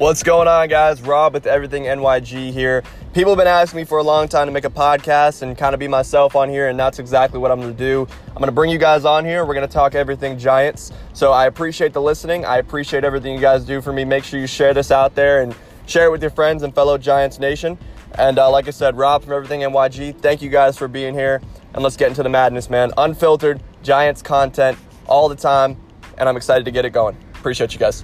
What's going on, guys? Rob with Everything NYG here. People have been asking me for a long time to make a podcast and kind of be myself on here, and that's exactly what I'm going to do. I'm going to bring you guys on here. We're going to talk everything Giants. So I appreciate the listening. I appreciate everything you guys do for me. Make sure you share this out there and share it with your friends and fellow Giants Nation. And uh, like I said, Rob from Everything NYG, thank you guys for being here. And let's get into the madness, man. Unfiltered Giants content all the time, and I'm excited to get it going. Appreciate you guys.